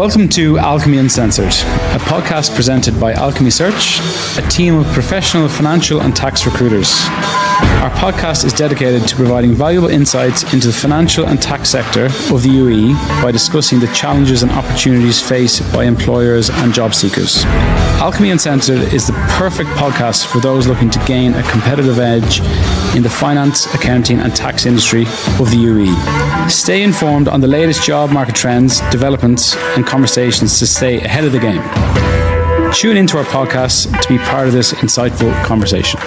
Welcome to Alchemy Uncensored, a podcast presented by Alchemy Search, a team of professional financial and tax recruiters. Our podcast is dedicated to providing valuable insights into the financial and tax sector of the UAE by discussing the challenges and opportunities faced by employers and job seekers. Alchemy Uncensored is the perfect podcast for those looking to gain a competitive edge in the finance, accounting, and tax industry of the UAE. Stay informed on the latest job market trends, developments, and conversations to stay ahead of the game. Tune into our podcast to be part of this insightful conversation.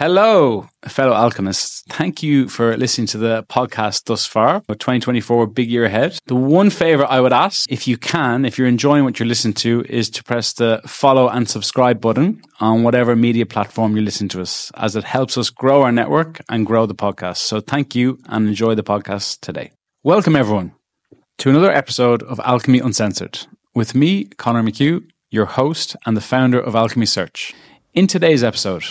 Hello, fellow alchemists. Thank you for listening to the podcast thus far. 2024, big year ahead. The one favor I would ask, if you can, if you're enjoying what you're listening to, is to press the follow and subscribe button on whatever media platform you listen to us, as it helps us grow our network and grow the podcast. So thank you and enjoy the podcast today. Welcome, everyone, to another episode of Alchemy Uncensored with me, Connor McHugh, your host and the founder of Alchemy Search. In today's episode,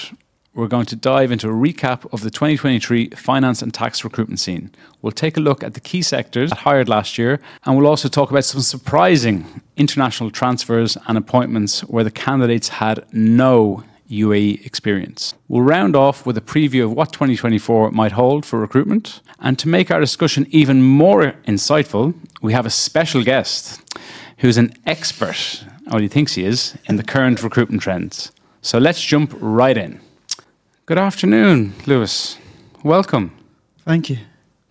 we're going to dive into a recap of the 2023 finance and tax recruitment scene. We'll take a look at the key sectors that hired last year, and we'll also talk about some surprising international transfers and appointments where the candidates had no UAE experience. We'll round off with a preview of what 2024 might hold for recruitment. And to make our discussion even more insightful, we have a special guest who's an expert, or he thinks he is, in the current recruitment trends. So let's jump right in. Good afternoon, Lewis. Welcome. Thank you.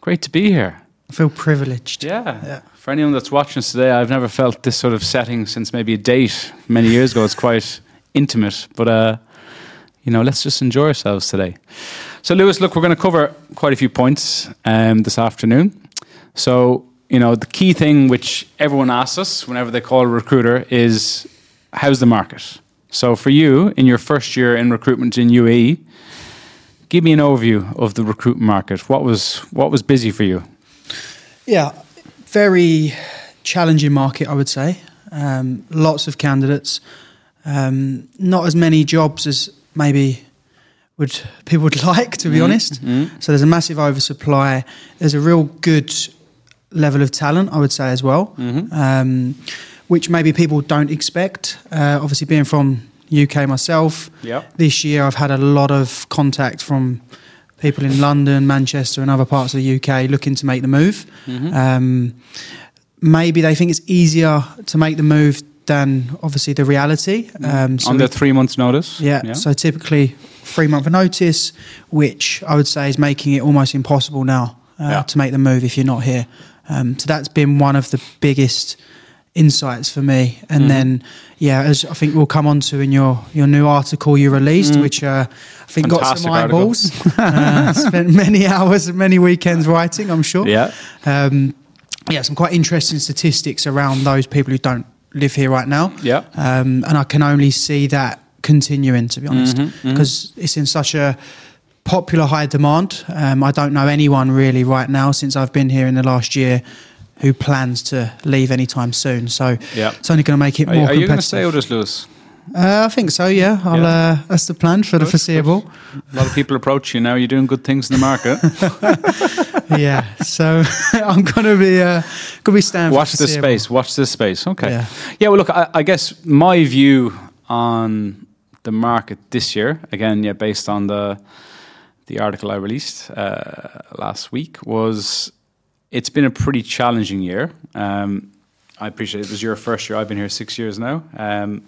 Great to be here. I feel privileged. Yeah. yeah. For anyone that's watching us today, I've never felt this sort of setting since maybe a date many years ago. It's quite intimate, but uh, you know, let's just enjoy ourselves today. So, Lewis, look, we're going to cover quite a few points um, this afternoon. So, you know, the key thing which everyone asks us whenever they call a recruiter is, how's the market? So, for you, in your first year in recruitment in UAE, give me an overview of the recruitment market. What was what was busy for you? Yeah, very challenging market, I would say. Um, lots of candidates, um, not as many jobs as maybe would people would like, to be mm-hmm. honest. Mm-hmm. So there's a massive oversupply. There's a real good level of talent, I would say, as well, mm-hmm. um, which maybe people don't expect. Uh, obviously, being from UK myself. Yep. This year, I've had a lot of contact from people in London, Manchester, and other parts of the UK looking to make the move. Mm-hmm. Um, maybe they think it's easier to make the move than obviously the reality. Mm-hmm. Um, so On the three months' notice. Yeah, yeah. So typically three month notice, which I would say is making it almost impossible now uh, yeah. to make the move if you're not here. Um, so that's been one of the biggest insights for me. And mm. then, yeah, as I think we'll come on to in your, your new article you released, mm. which uh, I think Fantastic got some eyeballs. uh, spent many hours and many weekends writing, I'm sure. Yeah. Um, yeah, some quite interesting statistics around those people who don't live here right now. Yeah. Um, and I can only see that continuing, to be honest, because mm-hmm, mm-hmm. it's in such a popular high demand. Um, I don't know anyone really right now since I've been here in the last year who plans to leave anytime soon. So yeah. it's only going to make it more. Are, are you going to stay or just lose? Uh, I think so. Yeah, I'll, yeah. Uh, that's the plan for good, the foreseeable. Good. A lot of people approach you now. You're doing good things in the market. yeah, so I'm going to be uh, going to be standing. Watch this space. Watch this space. Okay. Yeah. yeah well, look, I, I, guess my view on the market this year, again, yeah, based on the the article I released uh, last week, was it's been a pretty challenging year. Um, I appreciate it was your first year. I've been here six years now. Um,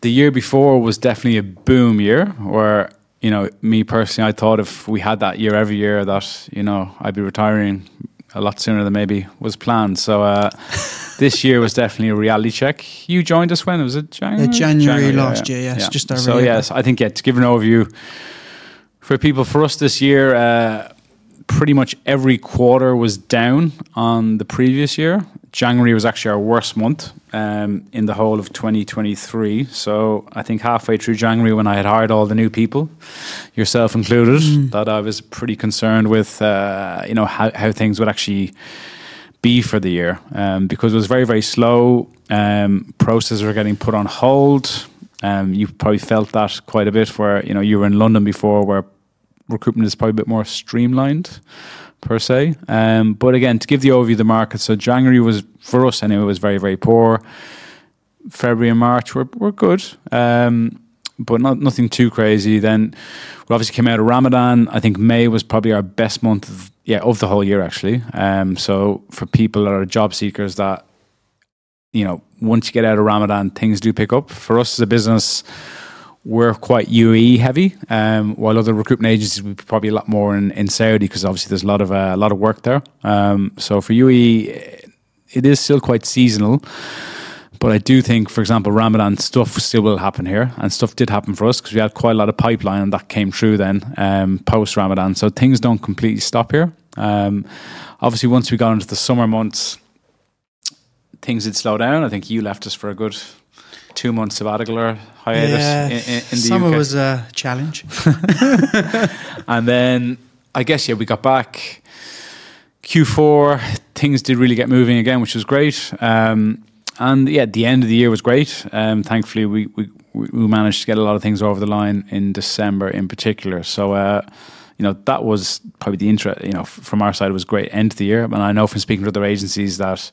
the year before was definitely a boom year where, you know, me personally, I thought if we had that year every year that, you know, I'd be retiring a lot sooner than maybe was planned. So uh, this year was definitely a reality check. You joined us when? Was it January? Uh, January, January, last yeah, year, yes. Yeah. Just over So, yes, I think, yeah, to give an overview for people, for us this year, uh, pretty much every quarter was down on the previous year. January was actually our worst month um, in the whole of 2023. So I think halfway through January, when I had hired all the new people, yourself included, mm. that I was pretty concerned with, uh, you know, how, how things would actually be for the year um, because it was very, very slow. Um, processes were getting put on hold. Um, you probably felt that quite a bit where, you know, you were in London before where recruitment is probably a bit more streamlined. per se. Um, but again, to give the overview of the market, so January was for us anyway was very very poor. February and March were were good, um, but not nothing too crazy. Then we obviously came out of Ramadan. I think May was probably our best month of yeah of the whole year actually. Um, so for people that are job seekers that you know once you get out of Ramadan, things do pick up. For us as a business we're quite UAE heavy, um, while other recruitment agencies would be probably a lot more in, in Saudi because obviously there's a lot of uh, a lot of work there. Um, so for UAE, it is still quite seasonal. But I do think, for example, Ramadan stuff still will happen here, and stuff did happen for us because we had quite a lot of pipeline and that came through then um, post Ramadan. So things don't completely stop here. Um, obviously, once we got into the summer months, things did slow down. I think you left us for a good two months sabbatical or hiatus Yeah, in, in, in the summer UK. was a challenge. And then I guess yeah, we got back Q4. Things did really get moving again, which was great. Um, and yeah, the end of the year was great. Um, thankfully, we, we we managed to get a lot of things over the line in December, in particular. So. Uh, you know that was probably the interest. You know, from our side, it was great end of the year. And I know from speaking to other agencies that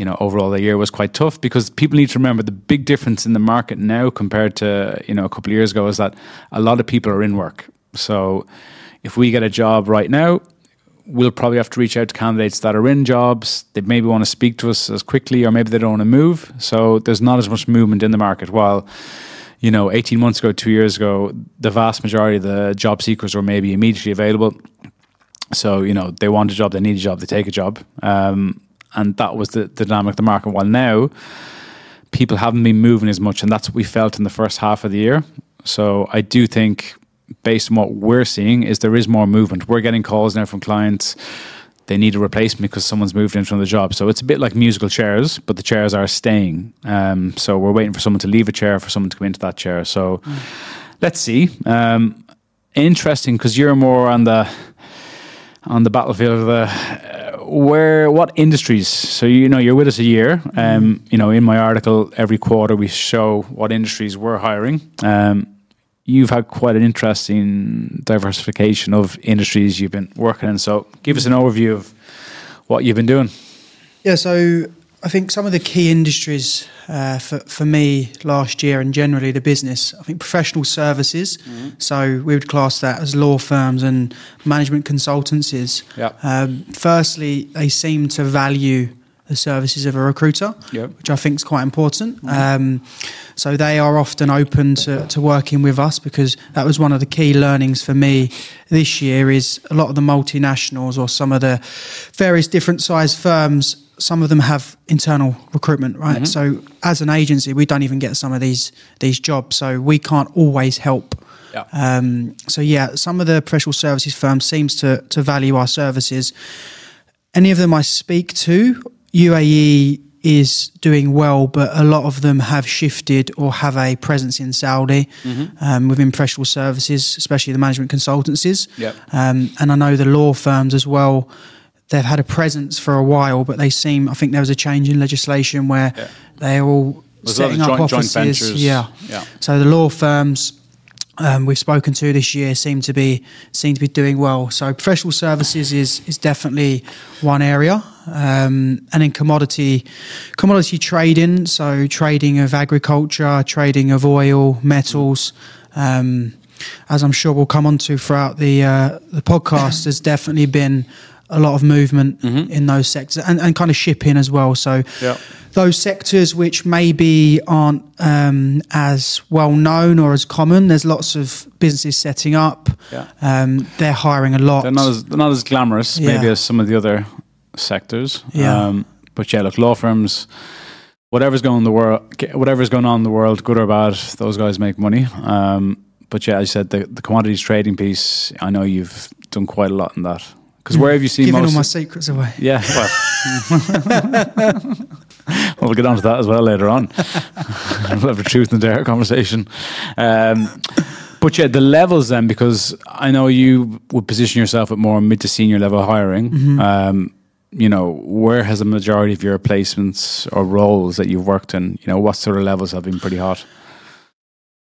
you know, overall the year was quite tough because people need to remember the big difference in the market now compared to, you know, a couple of years ago is that a lot of people are in work. So if we get a job right now, we'll probably have to reach out to candidates that are in jobs. They maybe want to speak to us as quickly or maybe they don't want to move. So there's not as much movement in the market. While, you know, 18 months ago, two years ago, the vast majority of the job seekers were maybe immediately available. So, you know, they want a job, they need a job, they take a job. Um, and that was the, the dynamic of the market. While now, people haven't been moving as much, and that's what we felt in the first half of the year. So I do think, based on what we're seeing, is there is more movement. We're getting calls now from clients. They need a replacement because someone's moved into another job. So it's a bit like musical chairs, but the chairs are staying. Um, so we're waiting for someone to leave a chair for someone to come into that chair. So let's see. Um, interesting because you're more on the on the battlefield of the where what industries? So you know you're with us a year. Um you know in my article every quarter we show what industries we're hiring. Um you've had quite an interesting diversification of industries you've been working in. So give us an overview of what you've been doing. Yeah, so I think some of the key industries uh, for, for me last year and generally the business, I think professional services. So we would class that as law firms and management consultancies. Yeah. Um, firstly, they seem to value the services of a recruiter, Yep. which I think is quite important. Um, so they are often open to, to working with us because that was one of the key learnings for me this year is a lot of the multinationals or some of the various different size firms some of them have internal recruitment right so as an agency we don't even get some of these these jobs so we can't always help Yeah. um, so yeah some of the professional services firms seems to to value our services any of them I speak to, UAE is doing well, but a lot of them have shifted or have a presence in Saudi um, within professional services, especially the management consultancies. Yep. Um, and I know the law firms as well. They've had a presence for a while, but they seem. I think there was a change in legislation where Yeah. they're all There's a lot of setting up joint- joint offices. ventures. Yeah. Yeah. So the law firms um, we've spoken to this year seem to be seem to be doing well. So professional services is is definitely one area, um, and then commodity commodity trading. So trading of agriculture, trading of oil, metals. Um, as I'm sure we'll come on to throughout the uh, the podcast, has definitely been a lot of movement in those sectors and, and kind of shipping as well. So Yeah. those sectors which maybe aren't um, as well known or as common. There's lots of businesses setting up. Yeah. Um, they're hiring a lot. they're not as they're not as glamorous maybe as some of the other sectors Yeah. um, but yeah look law firms whatever's going in the world whatever's going on in the world good or bad those guys make money um, but yeah you said the, the commodities trading piece I know you've done quite a lot in that because where have you seen Giving most all my secrets away. yeah well we'll get on to that as well later on we'll have a truth and dare conversation um, but yeah, the levels then, because I know you would position yourself at more mid to senior level hiring. Mm-hmm. Um, you know, where has the majority of your placements or roles that you've worked in? You know, what sort of levels have been pretty hot?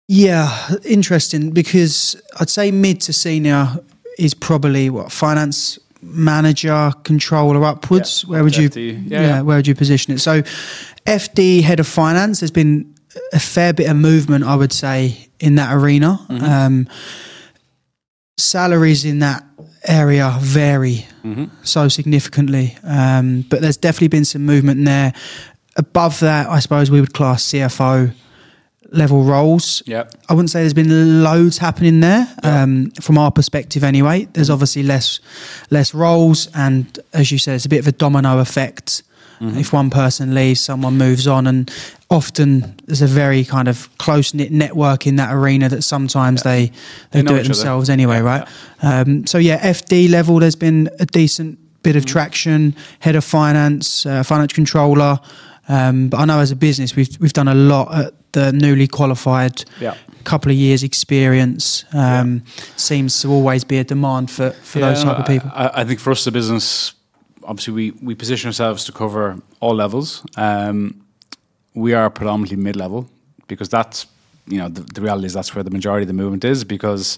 Yeah, interesting because I'd say mid to senior is probably what finance manager, controller upwards. Yeah, where would you? Yeah, yeah. where would you position it? So, FD head of finance. There's been a fair bit of movement, I would say, in that arena. Mm-hmm. Um, salaries in that area vary Mm-hmm. so significantly, um, but there's definitely been some movement there. Above that, I suppose we would class CFO level roles. Yeah. I wouldn't say there's been loads happening there Yeah. um, from our perspective. Anyway, there's obviously less less roles, and as you said, it's a bit of a domino effect. Mm-hmm. If one person leaves, someone moves on, and often there's a very kind of close knit network in that arena that sometimes they they, They do it each other. themselves anyway, Yeah, right? Um, so yeah, FD level, there's been a decent bit Mm-hmm. of traction. Head of finance, uh, financial controller. Um, but I know as a business, we've we've done a lot at the newly qualified Yeah. couple of years experience um, seems to always be a demand for, for those no, type of people. I, I think for us, the business, obviously, we, we position ourselves to cover all levels. Um, we are predominantly mid level because that's, you know, the, the reality is that's where the majority of the movement is. Because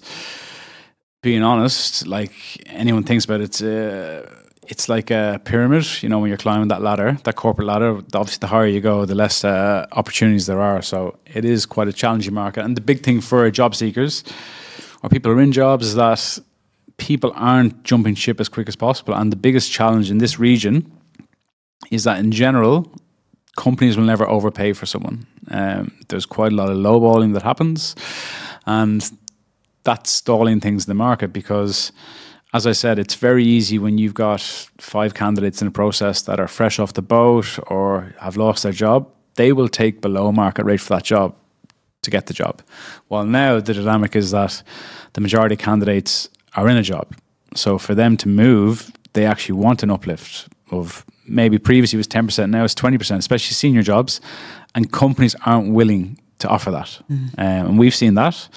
being honest, like anyone thinks about it, uh, it's like a pyramid. You know, when you're climbing that ladder, that corporate ladder, obviously, the higher you go, the less uh, opportunities there are. So it is quite a challenging market. And the big thing for job seekers or people who are in jobs is that people aren't jumping ship as quick as possible. And the biggest challenge in this region is that in general, companies will never overpay for someone. Um, there's quite a lot of lowballing that happens, and that's stalling things in the market because, as I said, it's very easy when you've got five candidates in a process that are fresh off the boat or have lost their job. They will take below market rate for that job to get the job. Well, now the dynamic is that the majority of candidates are in a job. So for them to move, they actually want an uplift of maybe previously was 10%, now it's 20%, especially senior jobs. And companies aren't willing to offer that. Um, and we've seen that.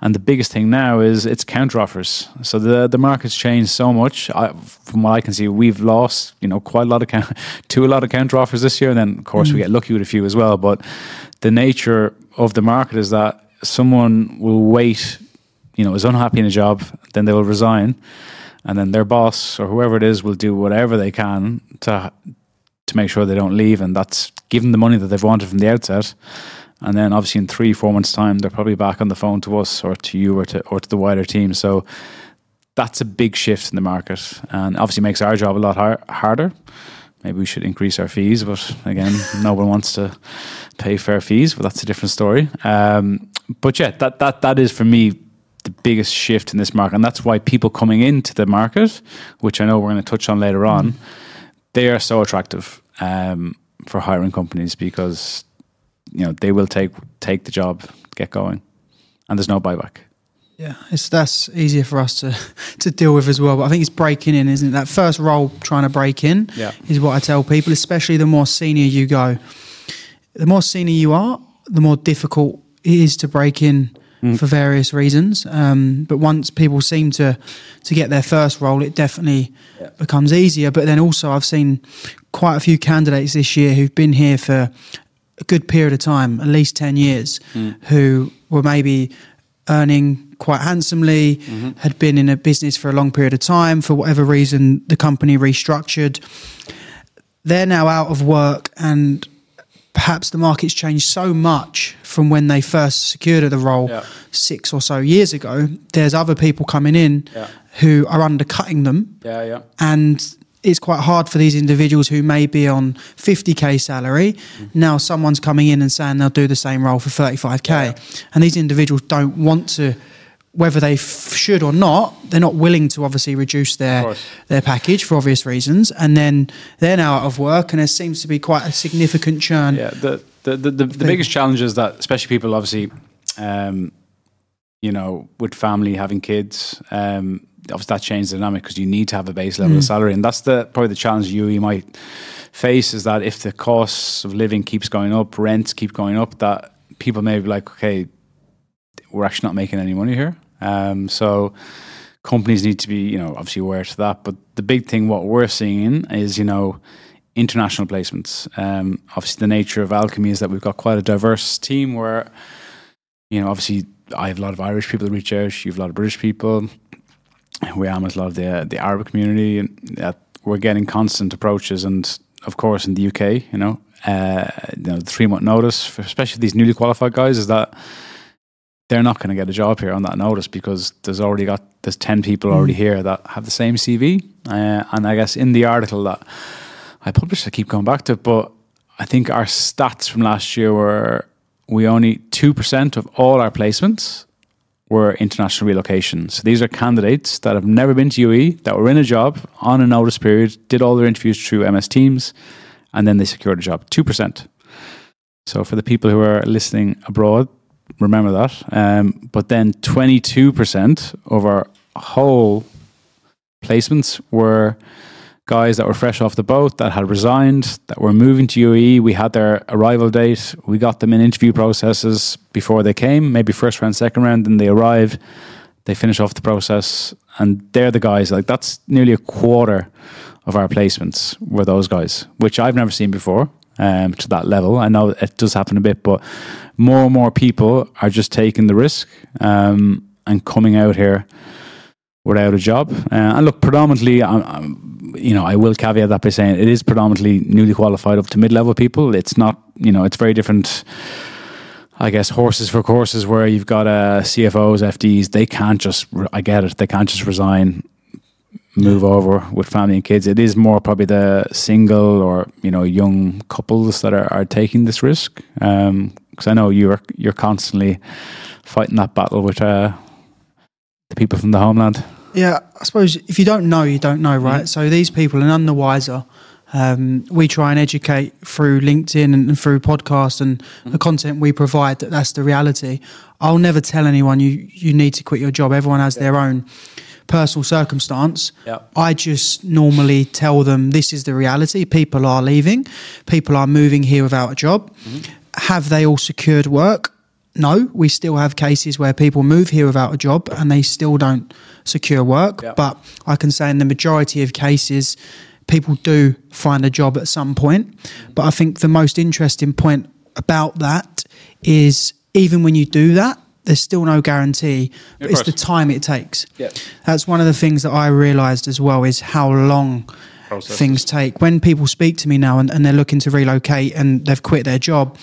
And the biggest thing now is it's counter offers. So the, the market's changed so much. I, from what I can see, we've lost, you know, quite a lot of, count, to a lot of counter offers this year. And then, of course, we get lucky with a few as well. But the nature of the market is that someone will wait, you know, is unhappy in a job, then they will resign, and then their boss or whoever it is will do whatever they can to to make sure they don't leave, and that's give them the money that they've wanted from the outset. And then, obviously, in three, four months' time, they're probably back on the phone to us or to you or to or to the wider team. So that's a big shift in the market, and obviously makes our job a lot har- harder. Maybe we should increase our fees, but again, no one wants to pay fair fees. But that's a different story. Um, but yeah, that that that is for me the biggest shift in this market, and that's why people coming into the market, which I know we're going to touch on later on, they are so attractive um, for hiring companies because you know they will take take the job, get going, and there's no buyback. Yeah, it's that's easier for us to to deal with as well. But I think it's breaking in, isn't it? That first role trying to break in Yeah. is what I tell people, especially the more senior you go. The more senior you are, the more difficult it is to break in for various reasons. Um, but once people seem to to get their first role, it definitely Yeah. becomes easier. But then also, I've seen quite a few candidates this year who've been here for a good period of time, at least 10 years, mm. who were maybe earning quite handsomely, mm-hmm. had been in a business for a long period of time. For whatever reason, the company restructured. They're now out of work, and perhaps the market's changed so much from when they first secured the role Yeah. six or so years ago. There's other people coming in Yeah. who are undercutting them Yeah, yeah. and it's quite hard for these individuals who may be on 50k salary. Now someone's coming in and saying they'll do the same role for 35k, Yeah. and these individuals don't want to. Whether they f- should or not, they're not willing to obviously reduce their their package for obvious reasons, and then they're now out of work, and there seems to be quite a significant churn. Yeah, the the the, the, the biggest challenge is that, especially people, obviously, um, you know, with family having kids, um, obviously that changes the dynamic because you need to have a base level of salary, and that's the probably the challenge you you might face is that if the costs of living keeps going up, rents keep going up, that people may be like, okay, we're actually not making any money here. Um, so companies need to be, you know, obviously aware to that. But the big thing, what we're seeing is, you know, international placements. Um, obviously, the nature of Alchemy is that we've got quite a diverse team where, you know, obviously I have a lot of Irish people that reach out, you have a lot of British people. We am with a lot of the the Arab community, and that we're getting constant approaches, and of course in the UK, you know, uh, you know, the three month notice, for especially these newly qualified guys, is that they're not going to get a job here on that notice because there's already got there's ten people already mm. here that have the same CV, uh, and I guess in the article that I published, I keep going back to it, but I think our stats from last year were we only two percent of all our placements were international relocations. These are candidates that have never been to UE, that were in a job on a notice period, did all their interviews through MS Teams, and then they secured a job. 2%. So for the people who are listening abroad, remember that. Um, but then 22% of our whole placements were guys that were fresh off the boat that had resigned, that were moving to UAE. We had their arrival date. We got them in interview processes before they came, maybe first round, second round, then they arrive, they finish off the process, and they're the guys. Like that's nearly a quarter of our placements were those guys, which I've never seen before. Um, to that level, I know it does happen a bit, but more and more people are just taking the risk um, and coming out here without a job. Uh, and look, predominantly, I'm, I'm you know, I will caveat that by saying it is predominantly newly qualified up to mid level people. It's not, you know, it's very different. I guess horses for courses where you've got uh, CFOs, FDs. They can't just. I get it. They can't just resign, move over with family and kids. It is more probably the single or you know young couples that are, are taking this risk. Because um, I know you're you're constantly fighting that battle with uh, the people from the homeland. Yeah, I suppose if you don't know, you don't know, right? Mm. So these people are none the wiser. Um, we try and educate through LinkedIn and, through podcasts and mm. the content we provide that that's the reality. I'll never tell anyone you you need to quit your job. Everyone has yeah. their own personal circumstance. Yeah. I just normally tell them this is the reality. People are leaving. People are moving here without a job. Mm-hmm. Have they all secured work? No, we still have cases where people move here without a job and they still don't secure work. Yep. But I can say in the majority of cases, people do find a job at some point. But I think the most interesting point about that is even when you do that, there's still no guarantee. But it's the time it takes. Yep. That's one of the things that I realised as well is how long Processes. things take. When people speak to me now and, and they're looking to relocate and they've quit their job,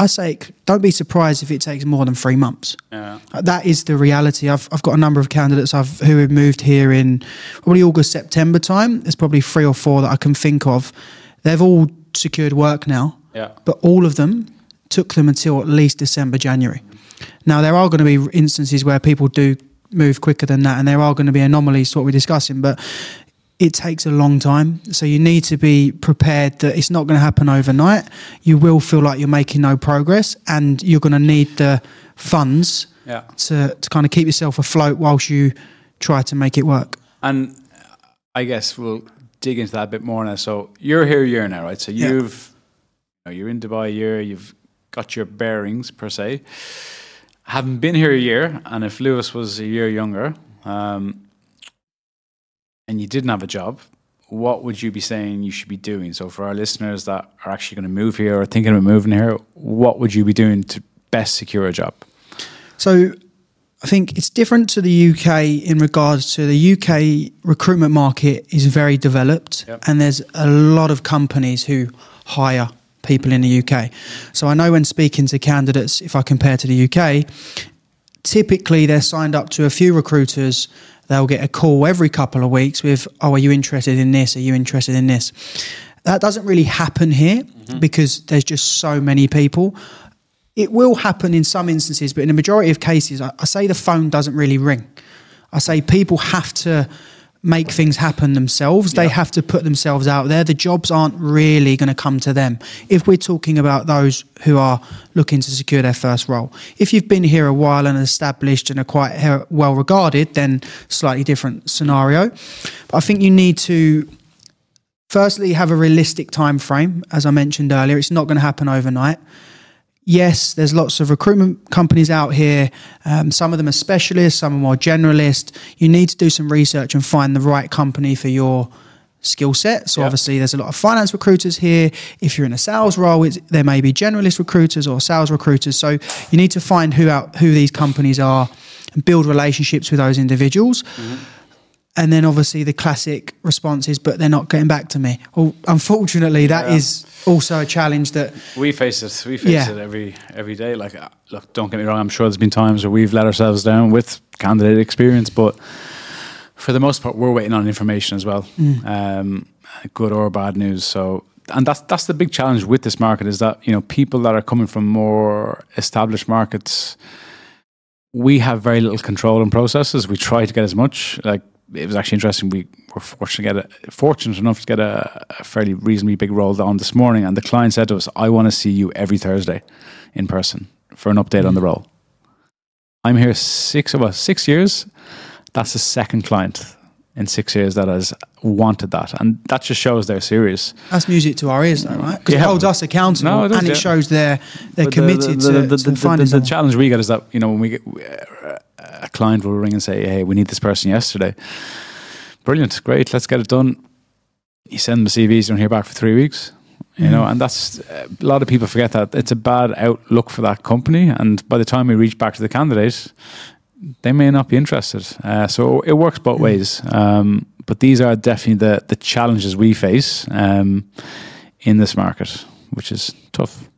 I say, don't be surprised if it takes more than three months. Yeah. Uh, that is the reality. I've, I've got a number of candidates I've, who have moved here in probably August, September time. There's probably three or four that I can think of. They've all secured work now, yeah. but all of them took them until at least December, January. Now, there are going to be instances where people do move quicker than that, and there are going to be anomalies to what we're discussing. But it takes a long time. So you need to be prepared that it's not going to happen overnight. You will feel like you're making no progress and you're going to need the funds yeah. to, to kind of keep yourself afloat whilst you try to make it work. And I guess we'll dig into that a bit more now. So you're here a year now, right? So you've, yeah. you are in Dubai a year, you've got your bearings per se. Having been here a year, and if Lewis was a year younger, um, and you didn't have a job, what would you be saying you should be doing? So, for our listeners that are actually going to move here or thinking about moving here, what would you be doing to best secure a job? So, I think it's different to the UK in regards to the UK recruitment market is very developed, yep. and there's a lot of companies who hire people in the UK. So, I know when speaking to candidates, if I compare to the UK, typically they're signed up to a few recruiters they'll get a call every couple of weeks with, "Oh, are you interested in this? Are you interested in this?" That doesn't really happen here mm-hmm. because there's just so many people. It will happen in some instances, but in the majority of cases, I, I say the phone doesn't really ring. I say people have to make things happen themselves. They have to put themselves out there. The jobs aren't really going to come to them. If we're talking about those who are looking to secure their first role, if you've been here a while and established and are quite uh, well regarded, then slightly different scenario. But I think you need to firstly have a realistic time frame. As I mentioned earlier, it's not going to happen overnight yes, there's lots of recruitment companies out here. Um, some of them are specialists, some are more generalist. You need to do some research and find the right company for your skill set. So obviously, there's a lot of finance recruiters here. If you're in a sales role, there may be generalist recruiters or sales recruiters. So you need to find who out who these companies are and build relationships with those individuals. Mm-hmm. And then obviously the classic responses, but they're not getting back to me. Well, unfortunately, that Yeah. is also a challenge that We face it. We face Yeah. it every every day. Like, uh, look, don't get me wrong. I'm sure there's been times where we've let ourselves down with candidate experience, but for the most part, we're waiting on information as well, um, good or bad news. So, and that's that's the big challenge with this market is that you know people that are coming from more established markets, we have very little control in processes. We try to get as much. Like it was actually interesting. We were fortunate to get a, fortunate enough to get a, a fairly reasonably big role on this morning, and the client said to us, "I want to see you every Thursday in person for an update on the role." I'm here six of us six years. That's the second client in six years that has wanted that, and that just shows they're serious. that's music to our ears, though, right? Because Yeah. it holds us accountable, No, it does, and it shows they're they're But the- committed the, to, the, to the, the, the, the challenge we get is that you know when we get uh, a client will ring and say, "Hey, we need this person yesterday." Brilliant, great, let's get it done. You send them the CVs, you don't hear back for three weeks. You know, Mm. and that's a lot of people forget that it's a bad outlook for that company. And by the time we reach back to the candidate, they may not be interested. Uh, so it works both Mm. ways. Um, but these are definitely the the challenges we face um, in this market, which is tough.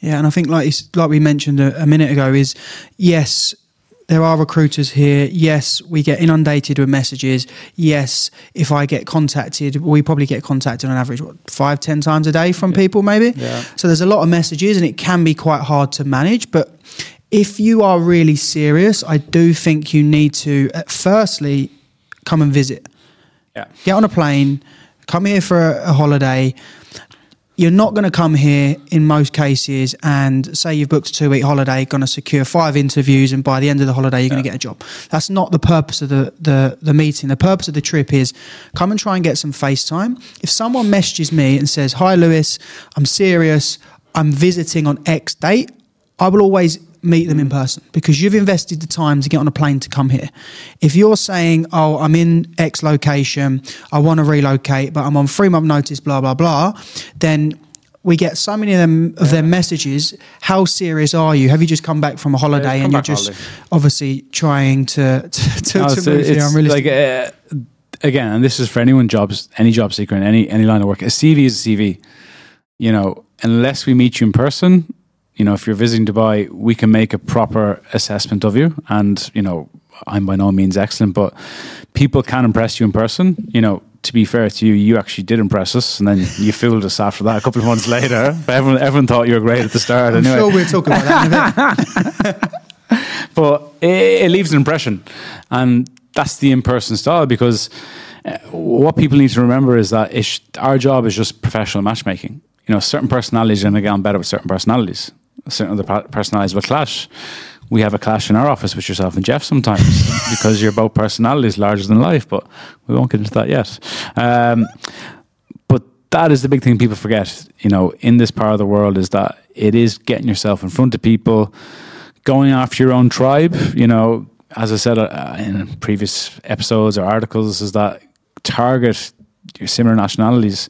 Yeah, and I think like like we mentioned a, a minute ago is yes, there are recruiters here. Yes, we get inundated with messages. Yes, if I get contacted, we probably get contacted on average what five, ten times a day from people, maybe. Yeah. So there's a lot of messages, and it can be quite hard to manage. But if you are really serious, I do think you need to, uh, firstly, come and visit Yeah. get on a plane, come here for a, a holiday. You're not going to come here in most cases and say you've booked a two week holiday, going to secure five interviews, and by the end of the holiday, you're going to get a job. That's not the purpose of the, the, the meeting. The purpose of the trip is come and try and get some FaceTime. If someone messages me and says, Hi, Lewis, I'm serious, I'm visiting on X date, I will always meet them in person because you've invested the time to get on a plane to come here. If you're saying, "Oh, I'm in X location, I want to relocate, but I'm on three month notice," blah blah blah, then we get so many of them of their messages. How serious are you? Have you just come back from a holiday come and you're just holiday. obviously trying to to, to, No, to it's, move here? it's unrealistic? like uh, again, and this is for anyone jobs, any job seeker in any any line of work. A CV is a CV. You know, unless we meet you in person, you know, if you're visiting Dubai, we can make a proper assessment of you. And you know, I'm by no means excellent, but people can impress you in person. You know, to be fair to you, you actually did impress us, and then you fooled us after that. A couple of months later, but everyone everyone thought you were great at the start. I'm anyway sure we'll talk about that in but it, it leaves an impression, and that's the in-person style. Because uh, what people need to remember is that it's, our job is just professional matchmaking. You know, certain personalities are going to get on better with certain personalities. Certain other personalities will clash. We have a clash in our office with yourself and Jeff sometimes because you're both personalities larger than life. But we won't get into that yet. Um, but that is the big thing people forget you know in this part of the world is that it is getting yourself in front of people going after your own tribe you know as i said uh, in previous episodes or articles is that target your similar nationalities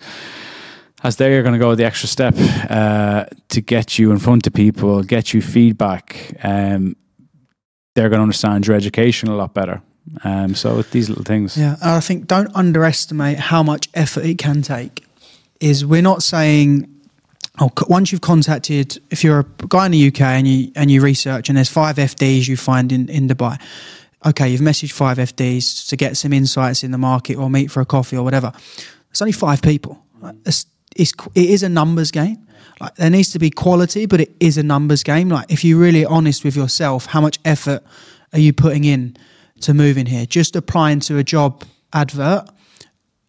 as they're going to go the extra step uh, to get you in front of people get you feedback um, they're going to understand your education a lot better um, so with these little things Yeah, and I think don't underestimate how much effort it can take. Is we're not saying, oh, once you've contacted, if you're a guy in the UK and you and you research and there's five FDs you find in in Dubai, okay, you've messaged five FDs to get some insights in the market or meet for a coffee or whatever. It's only five people. It's, it's it is a numbers game. Like there needs to be quality, but it is a numbers game. Like if you're really honest with yourself, how much effort are you putting in to move in here? Just applying to a job advert,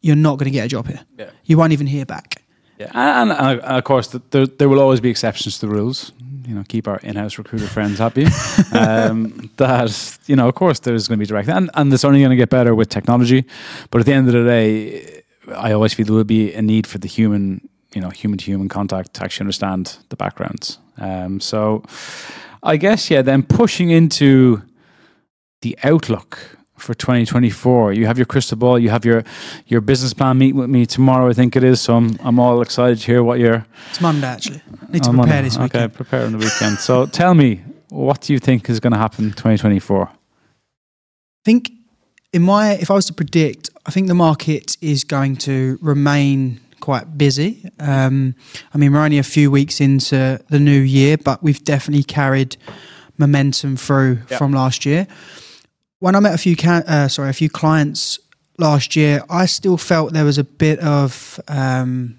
you're not going to get a job here. Yeah. You won't even hear back. Yeah, and, and, and of course, th- there, there will always be exceptions to the rules. You know, keep our in-house recruiter friends happy. um, that you know, of course, there's going to be direct, and and it's only going to get better with technology. But at the end of the day, I always feel there will be a need for the human, you know, human-to-human contact to actually understand the backgrounds. Um, so, I guess yeah, then pushing into the outlook for 2024. You have your crystal ball, you have your your business plan Meet with me tomorrow, I think it is. So I'm I'm all excited to hear what you're It's Monday actually. Need to prepare it. this Okay, weekend. prepare on the weekend. so tell me, what do you think is going to happen 2024? I think in my, if I was to predict, I think the market is going to remain quite busy. Um, I mean, we're only a few weeks into the new year, but we've definitely carried momentum through Yep. from last year. When I met a few, ca- uh, sorry, a few clients last year, I still felt there was a bit of. Um,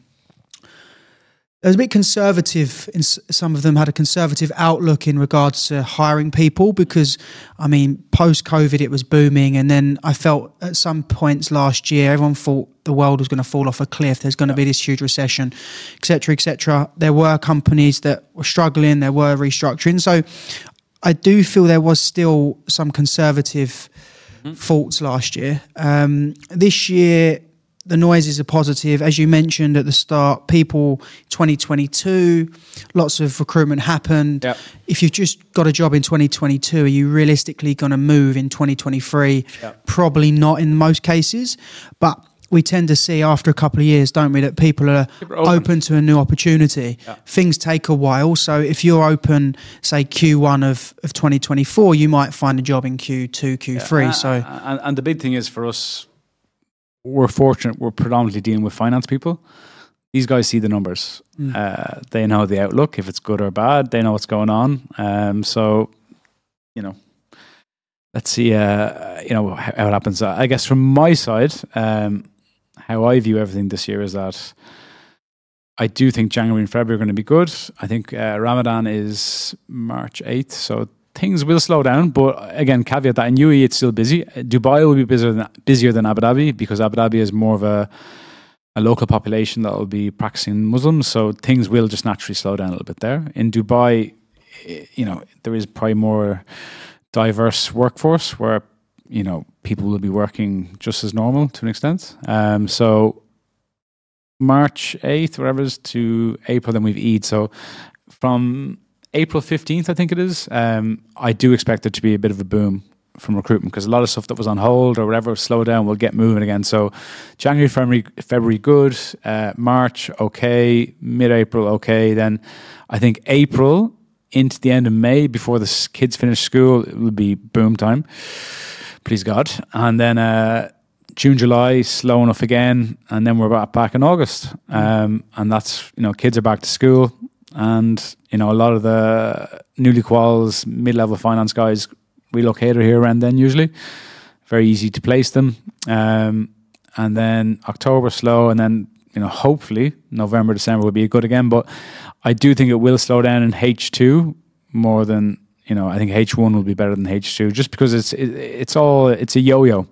it was a bit conservative. In some of them had a conservative outlook in regards to hiring people because, I mean, post COVID it was booming, and then I felt at some points last year everyone thought the world was going to fall off a cliff. There's going to be this huge recession, etc., etc. There were companies that were struggling. There were restructuring. So, I do feel there was still some conservative faults last year. Um, this year, the noises are positive. As you mentioned at the start, people 2022, lots of recruitment happened. Yep. If you've just got a job in 2022, are you realistically going to move in 2023? Yep. Probably not in most cases, but we tend to see after a couple of years, don't we, that people are open. open. to a new opportunity. Yeah. Things take a while. So if you're open, say Q1 of, of 2024, you might find a job in Q2, Q3. Yeah, so and, and the big thing is for us, we're fortunate. We're predominantly dealing with finance people. These guys see the numbers. Mm. Uh, they know the outlook, if it's good or bad. They know what's going on. Um, so, you know, let's see. Uh, you know how, how it happens. I guess from my side, um, how I view everything this year is that I do think January and February are going to be good. I think uh, Ramadan is March 8th, so things will slow down. But again, caveat that in UAE it's still busy. Uh, Dubai will be busier than, busier than Abu Dhabi because Abu Dhabi is more of a a local population that will be practicing Muslims, so things will just naturally slow down a little bit there. In Dubai, eh, you know, there is probably more diverse workforce where you know people will be working just as normal to an extent. Um, so March 8th, whatever it is, to April, then we've Eid. So from April 15th, I think it is, um, I do expect there to be a bit of a boom from recruitment because a lot of stuff that was on hold or whatever slow down will get moving again. So January, February, February good, uh, March okay, mid-April okay. Then I think April into the end of May before the kids finish school, it will be boom time. Please God. And then uh, June, July, slow enough again, and then we're back, back in August. Um, and that's you know kids are back to school, and you know a lot of the newly quals, mid-level finance guys relocate here around then usually. Very easy to place them, um, and then October slow, and then you know hopefully November, December will be good again. But I do think it will slow down in H two more than you know. I think H one will be better than H two, just because it's it, it's all it's a yo-yo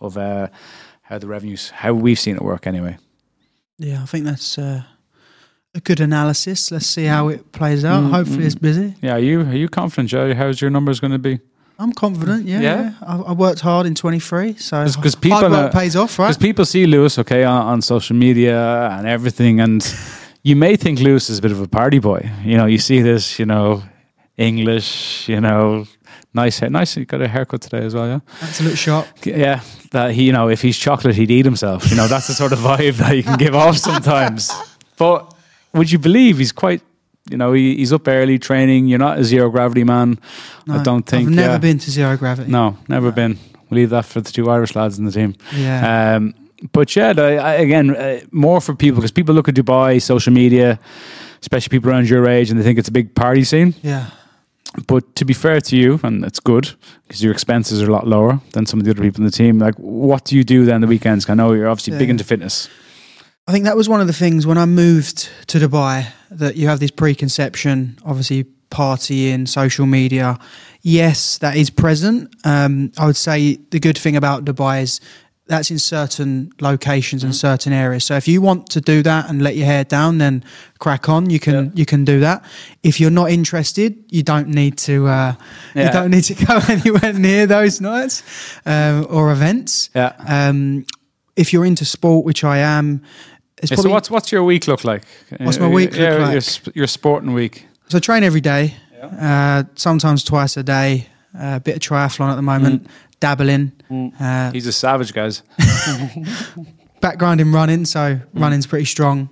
of uh, how the revenues how we've seen it work anyway. yeah, I think that's uh, a good analysis. Let's see how it plays out. Mm, Hopefully, mm. it's busy. Yeah, are you are you confident, Joe? How's your numbers going to be? I'm confident. Yeah, Yeah? yeah. I, I worked hard in 23, so 'cause people hard work are- pays off, right? Because people see Lewis, okay, on, on social media and everything, and you may think Lewis is a bit of a party boy. You know, you see this, you know, English, you know, nice, hair- nice. You got a haircut today as well, yeah. Absolute shot. Yeah, that he, you know, if he's chocolate, he'd eat himself. You know, that's the sort of vibe that you can give off sometimes. But would you believe he's quite, you know, he, he's up early training. You're not a zero gravity man. I don't think. I've never yeah. been to zero gravity. No, never been. We'll leave that for the two Irish lads in the team. Yeah. Um, but yeah, I, I, again, uh, more for people because people look at Dubai, social media, especially people around your age, and they think it's a big party scene. yeah. But to be fair to you, and it's good because your expenses are a lot lower than some of the other people in the team. Like, what do you do then the weekends? I know you're obviously big into fitness. I think that was one of the things when I moved to Dubai that you have this preconception, obviously partying, social media. Yes, that is present. Um, I would say the good thing about Dubai is that's in certain locations and certain areas. So if you want to do that and let your hair down, then crack on. You can Yeah. you can do that. If you're not interested, you don't need to. Uh, Yeah. You don't need to go anywhere near those nights um, or events. Yeah. Um, if you're into sport, which I am, it's Yeah, so what's what's your week look like? What's my uh, week look yeah, Your, like? sp- your sporting week. so I train every day, uh, sometimes twice a day. A bit of triathlon at the moment, mm. dabbling. Mm. Uh, He's a savage, guys. background in running, so mm. running's pretty strong.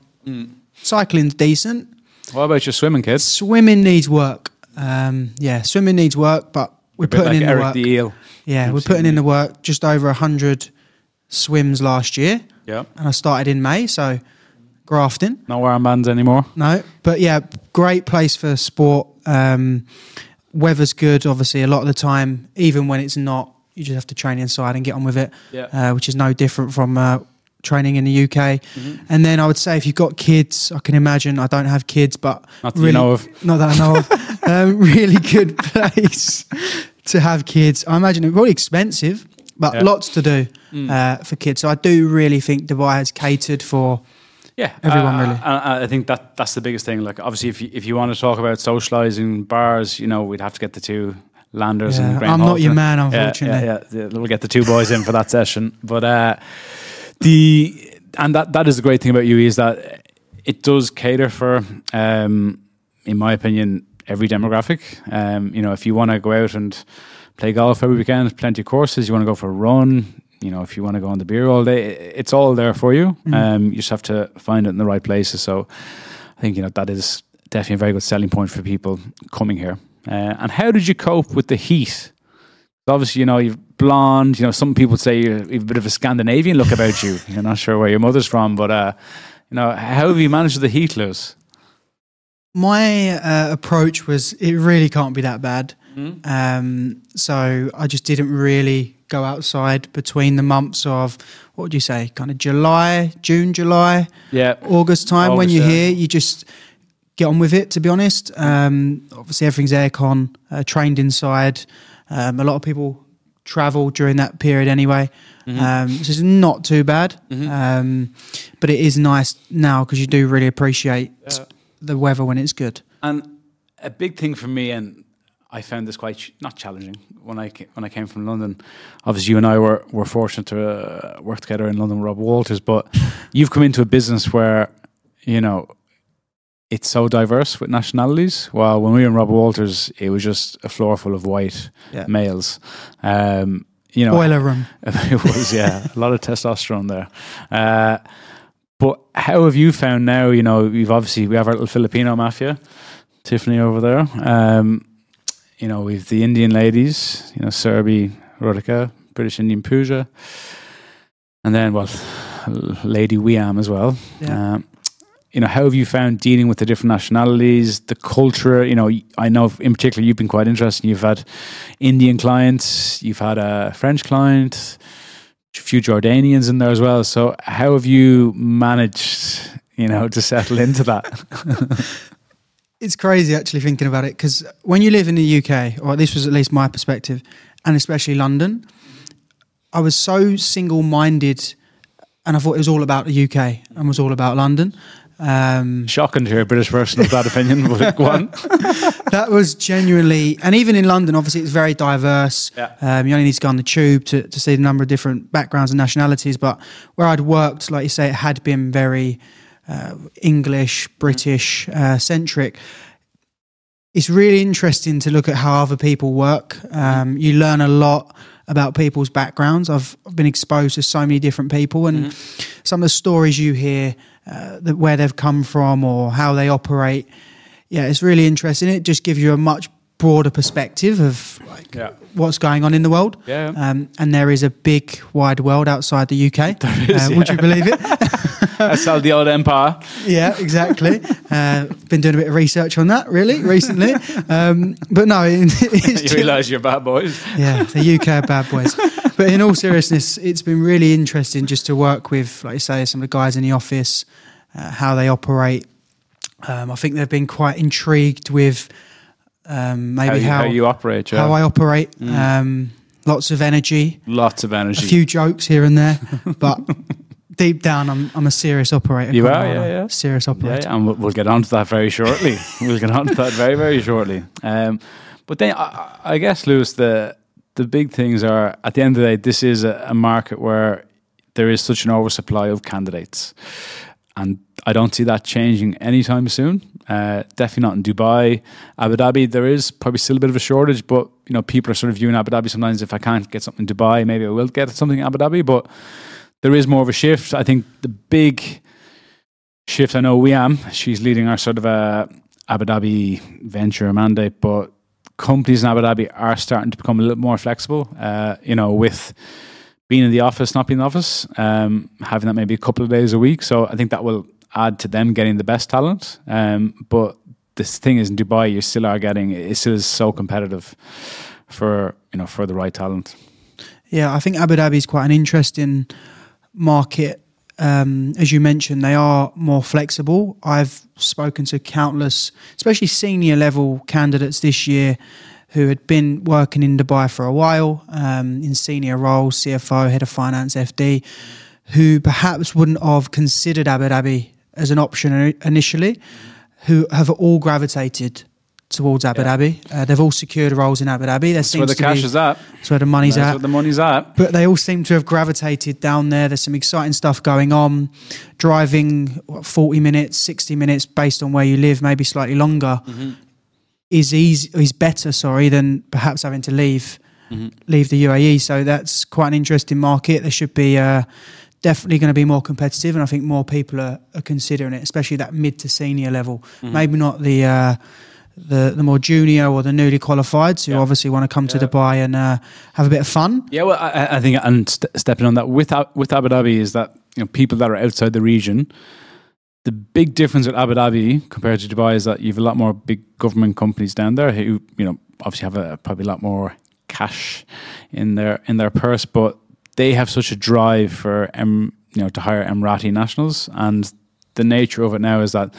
Cycling's decent. What about your swimming, kids? Swimming needs work. Um, yeah, swimming needs work, but we're putting like in the Eric work. the Eel. Yeah, we're putting in the work. Just over hundred swims last year, Yeah. and I started in May, so grafting. wearing bands anymore. No, but yeah, great place for sport. Um, weather's good, obviously, a lot of the time. Even when it's not, you just have to train inside and get on with it, Yeah. uh, which is no different from uh, training in the UK. Mm-hmm. And then I would say if you've got kids, I can imagine. I don't have kids, but Not that you know of. not that I know of. um, really good place to have kids. I imagine it's probably expensive, but Yeah. lots to do Mm. uh, for kids. So I do really think Dubai has catered for. Yeah, Everyone uh, really. I, I think that that's the biggest thing. Like, obviously, if you, if you want to talk about socializing bars, you know, we'd have to get the two landers Yeah, and Graham I'm not your man, Yeah, unfortunately. Yeah, yeah, We'll get the two boys in for that session. But uh, the and that that is the great thing about UAE is that it does cater for, um, in my opinion, every demographic. Um, you know, if you want to go out and play golf every weekend, plenty of courses. You want to go for a run. You know, if you want to go on the beer all day, it's all there for you. Mm. Um, you just have to find it in the right places. So, I think you know that is definitely a very good selling point for people coming here. Uh, and how did you cope with the heat? Obviously, you know you're blonde. You know some people say you have a bit of a Scandinavian look about you. You're not sure where your mother's from, but uh, you know how have you managed the heat, Lewis? My uh, approach was it really can't be that bad. Um, so I just didn't really go outside between the months of what would you say, kind of July, June, July, Yeah, August time. when you're yeah. here, you just get on with it. To be honest, um, obviously everything's aircon, uh, trained inside. Um, a lot of people travel during that period anyway. Mm-hmm. Um, so it's not too bad, um, but it is nice now because you do really appreciate the weather when it's good. And a big thing for me, and I found this quite ch- not challenging when I ca- when I came from London. Obviously, you and I were were fortunate to uh, work together in London with Rob Walters, but you've come into a business where you know it's so diverse with nationalities. While when we were in Rob Walters, it was just a floor full of white Yeah. males. Um, you know, Boiler room. it was yeah a lot of testosterone there uh, but how have you found now you know we've obviously we have our little filipino mafia tiffany over there um, you know we've the indian ladies you know serbi rodika british indian puja and then well lady wiam as well. Yeah. um, you know how have you found dealing with the different nationalities the culture? You know i know in particular you've been quite interested. You've had indian clients you've had a french client a few jordanians in there as well. So how have you managed you know to settle into that It's crazy actually thinking about it because when you live in the UK, or this was at least my perspective, and especially London, I was so single minded and I thought it was all about the UK and was all about London. Um, shocking to hear a british person of that opinion but go on that was genuinely, and even in London, obviously, it's very diverse. Yeah. Um, you only need to go on the tube to, to see the number of different backgrounds and nationalities. But where I'd worked, like you say, it had been very uh, English, British uh, centric. It's really interesting to look at how other people work. Um, you learn a lot about people's backgrounds. I've been exposed to so many different people, and some of the stories you hear, uh, that where they've come from or how they operate. Yeah, it's really interesting. It just gives you a much broader perspective of like Yeah. what's going on in the world. Yeah. Um, and there is a big, wide world outside the UK. is, uh, Would you believe it? i saw the old empire yeah, exactly. Uh, been doing a bit of research on that really recently. Um, but no, it, it's you realize you're bad boys yeah, the UK are bad boys. But in all seriousness, it's been really interesting just to work with, like you say, some of the guys in the office, uh, how they operate. Um, I think they've been quite intrigued with um, how maybe you, how how you operate yeah. how I operate. Um, lots of energy, lots of energy, a few jokes here and there, but deep down, I'm I'm a serious operator. You are, yeah, yeah. serious operator. yeah, and we'll, we'll get on to that very shortly. we'll get on to that very, very shortly. Um, but then I, I guess, Lewis, the the big things are at the end of the day, this is a, a market where there is such an oversupply of candidates, and I don't see that changing anytime soon. Uh, definitely not in Dubai, Abu Dhabi. There is probably still a bit of a shortage, but you know people are sort of viewing Abu Dhabi sometimes. If I can't get something in Dubai, maybe I will get something in Abu Dhabi. But there is more of a shift. I think the big shift. I know Wiam. She's leading our sort of a Abu Dhabi venture mandate, but companies in Abu Dhabi are starting to become a little more flexible. Uh, you know, with being in the office, not being in the office, um, having that maybe a couple of days a week. So I think that will add to them getting the best talent. Um, but this thing is in Dubai, you still are getting it still is so competitive for you know for the right talent. Yeah, I think Abu Dhabi is quite an interesting market. Um, as you mentioned, they are more flexible. I've spoken to countless, especially senior level candidates this year who had been working in Dubai for a while um, in senior roles, CFO, head of finance, FD, who perhaps wouldn't have considered Abu Dhabi as an option initially, who have all gravitated towards Abu yeah. Dhabi. Uh, they've all secured roles in Abu Dhabi. There that's where the cash be, is at. That's where the money's that's at. Where the money's at. But they all seem to have gravitated down there. There's some exciting stuff going on. Driving what, 40 minutes, 60 minutes, based on where you live, maybe slightly longer, mm-hmm. is easy. Is better, sorry, than perhaps having to leave mm-hmm. leave the UAE. So that's quite an interesting market. There should be. Uh, definitely going to be more competitive, and I think more people are, are considering it, especially that mid to senior level. Mm-hmm. Maybe not the uh, the the more junior or the newly qualified who yeah. obviously want to come to Dubai and uh, have a bit of fun. Yeah, well, I, I think and st- stepping on that with with Abu Dhabi is that you know people that are outside the region. The big difference with Abu Dhabi compared to Dubai is that you have a lot more big government companies down there who you know obviously have a, probably a lot more cash in their in their purse, but they have such a drive for um, you know to hire Emirati nationals, and the nature of it now is that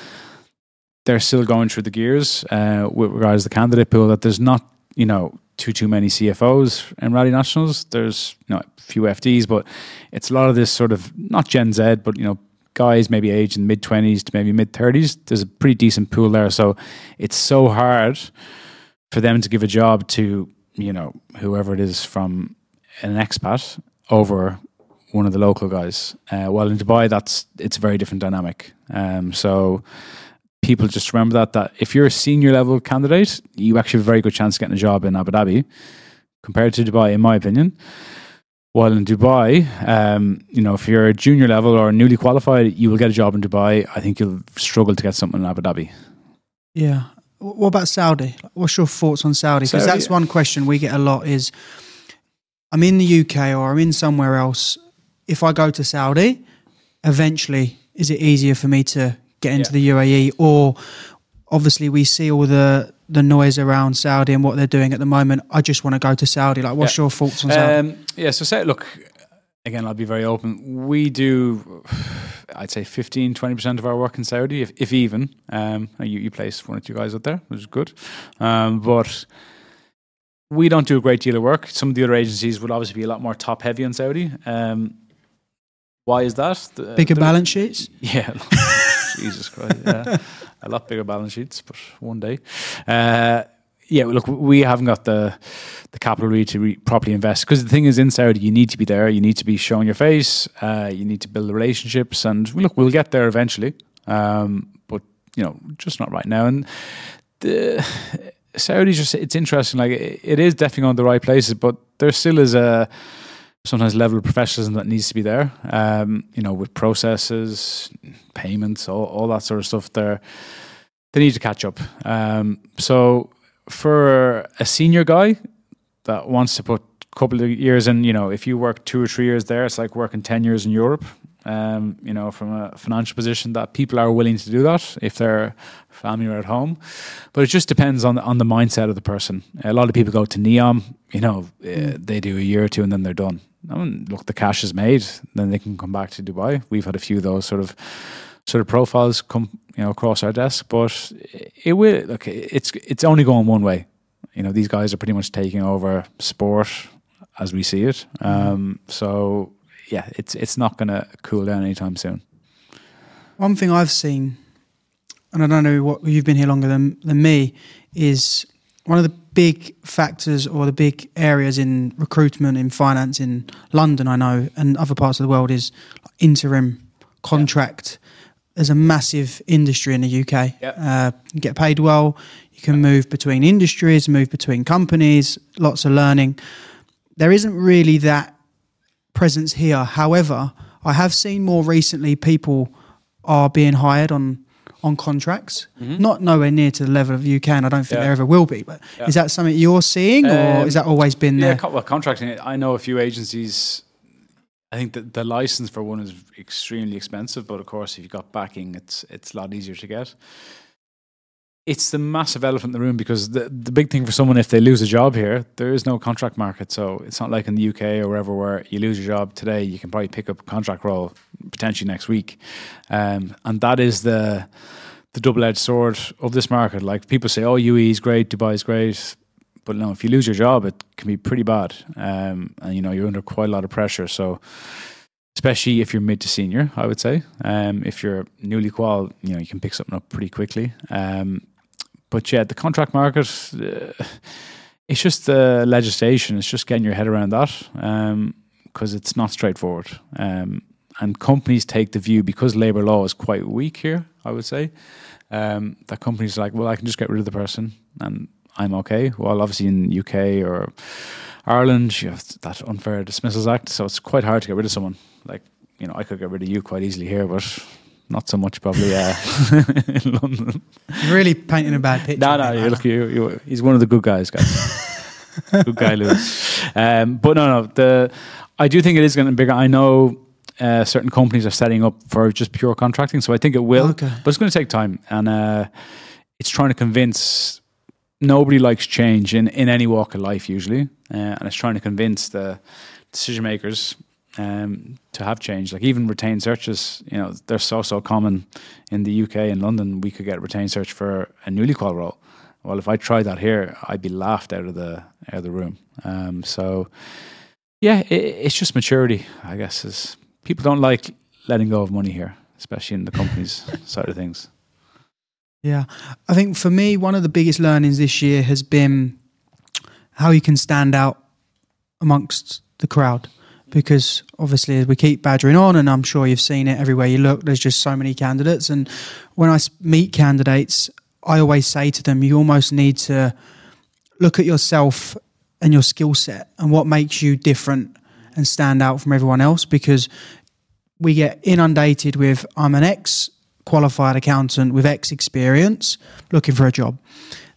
they're still going through the gears uh, with regards to the candidate pool. That there's not, you know, too too many CFOs Emirati nationals. There's you know a few FDs, but it's a lot of this sort of not Gen Z, but you know guys maybe aged in mid twenties to maybe mid thirties. There's a pretty decent pool there, so it's so hard for them to give a job to you know whoever it is from an expat over one of the local guys. Uh, while in Dubai, that's it's a very different dynamic. Um, so people just remember that that if you're a senior level candidate, you actually have a very good chance of getting a job in Abu Dhabi compared to Dubai, in my opinion. While in Dubai, um, you know, if you're a junior level or newly qualified, you will get a job in Dubai. I think you'll struggle to get something in Abu Dhabi. Yeah. What about Saudi? What's your thoughts on Saudi? Because that's one question we get a lot is I'm in the UK or I'm in somewhere else. If I go to Saudi, eventually, is it easier for me to get into yeah. the UAE, or obviously we see all the the noise around Saudi and what they're doing at the moment. I just want to go to Saudi. Like, what's yeah. your thoughts on Saudi? Um, yeah, so say, look, again, I'll be very open. We do, I'd say 15, 20% of our work in Saudi, if, if even. Um, you, you place one or two guys out there, which is good. Um, but we don't do a great deal of work. Some of the other agencies would obviously be a lot more top heavy on Saudi. Um, why is that? The, Bigger the, balance sheets? Yeah. Jesus Christ, yeah, a lot bigger balance sheets, but one day. Uh, yeah, look, we haven't got the the capital really to re- properly invest because the thing is, in Saudi, you need to be there, you need to be showing your face, uh, you need to build the relationships, and look, we'll get there eventually, um, but you know, just not right now. And the Saudi just it's interesting, like it, it is definitely on the right places, but there still is a sometimes level of professionalism that needs to be there. Um, you know, with processes, payments, all, all that sort of stuff. There, they need to catch up. Um, so for a senior guy that wants to put a couple of years in, you know, if you work two or three years there, it's like working ten years in Europe. Um, you know, from a financial position, that people are willing to do that if their family are at home. But it just depends on the, on the mindset of the person. A lot of people go to Neom, you know, uh, they do a year or two and then they're done. I mean, look, the cash is made, then they can come back to Dubai. We've had a few of those sort of sort of profiles come you know across our desk, but it will look. It's it's only going one way. You know, these guys are pretty much taking over sport as we see it. Mm-hmm. Um, so yeah, it's it's not going to cool down anytime soon. One thing I've seen, and I don't know what you've been here longer than than me, is one of the big factors or the big areas in recruitment in finance in London, I know, and other parts of the world is interim contract. Yeah. There's a massive industry in the UK. Yep. Uh, you get paid well. You can move between industries, move between companies. Lots of learning. There isn't really that presence here. However, I have seen more recently people are being hired on on contracts. Mm-hmm. Not nowhere near to the level of UK, and I don't think Yeah. there ever will be. But Yeah. is that something you're seeing, or Um, has that always been Yeah, there? co- well, contracting. I know a few agencies. I think that the license for one is extremely expensive, but of course, if you've got backing, it's it's a lot easier to get. It's the massive elephant in the room because the the big thing for someone if they lose a job here, there is no contract market. So it's not like in the UK or wherever where you lose your job today, you can probably pick up a contract role potentially next week, um, and that is the the double edged sword of this market. Like people say, oh, UAE is great, Dubai is great, but no, if you lose your job, it can be pretty bad, um, and you know you're under quite a lot of pressure. So, especially if you're mid to senior, I would say, um, if you're newly qual, you know you can pick something up pretty quickly. Um, but yeah, the contract market, uh, it's just the legislation. It's just getting your head around that because it's not straightforward. Um, and companies take the view because labour law is quite weak here. I would say um, that companies are like, well, I can just get rid of the person and I'm okay. Well, obviously in UK or Ireland, you have that unfair dismissals act, so it's quite hard to get rid of someone. Like, you know, I could get rid of you quite easily here, but not so much probably uh, in London. You're really painting a bad picture. No, no, you look, you, you, he's one of the good guys, guys. good guy, Lewis. Um, but no, no, the I do think it is getting bigger. I know uh, certain companies are setting up for just pure contracting, so I think it will. Okay. But it's going to take time, and uh, it's trying to convince. Nobody likes change in, in any walk of life usually, uh, and it's trying to convince the decision makers um, to have change. Like even retained searches, you know, they're so so common in the UK and London. We could get retained search for a newly qual role. Well, if I tried that here, I'd be laughed out of the out of the room. Um, so, yeah, it, it's just maturity, I guess. Is people don't like letting go of money here, especially in the companies side of things. Yeah. I think for me, one of the biggest learnings this year has been how you can stand out amongst the crowd. Because obviously, as we keep badgering on, and I'm sure you've seen it everywhere you look, there's just so many candidates. And when i meet candidates, I always say to them, you almost need to look at yourself and your skill set and what makes you different and stand out from everyone else. Because we get inundated with I'm an ex qualified accountant with X experience looking for a job.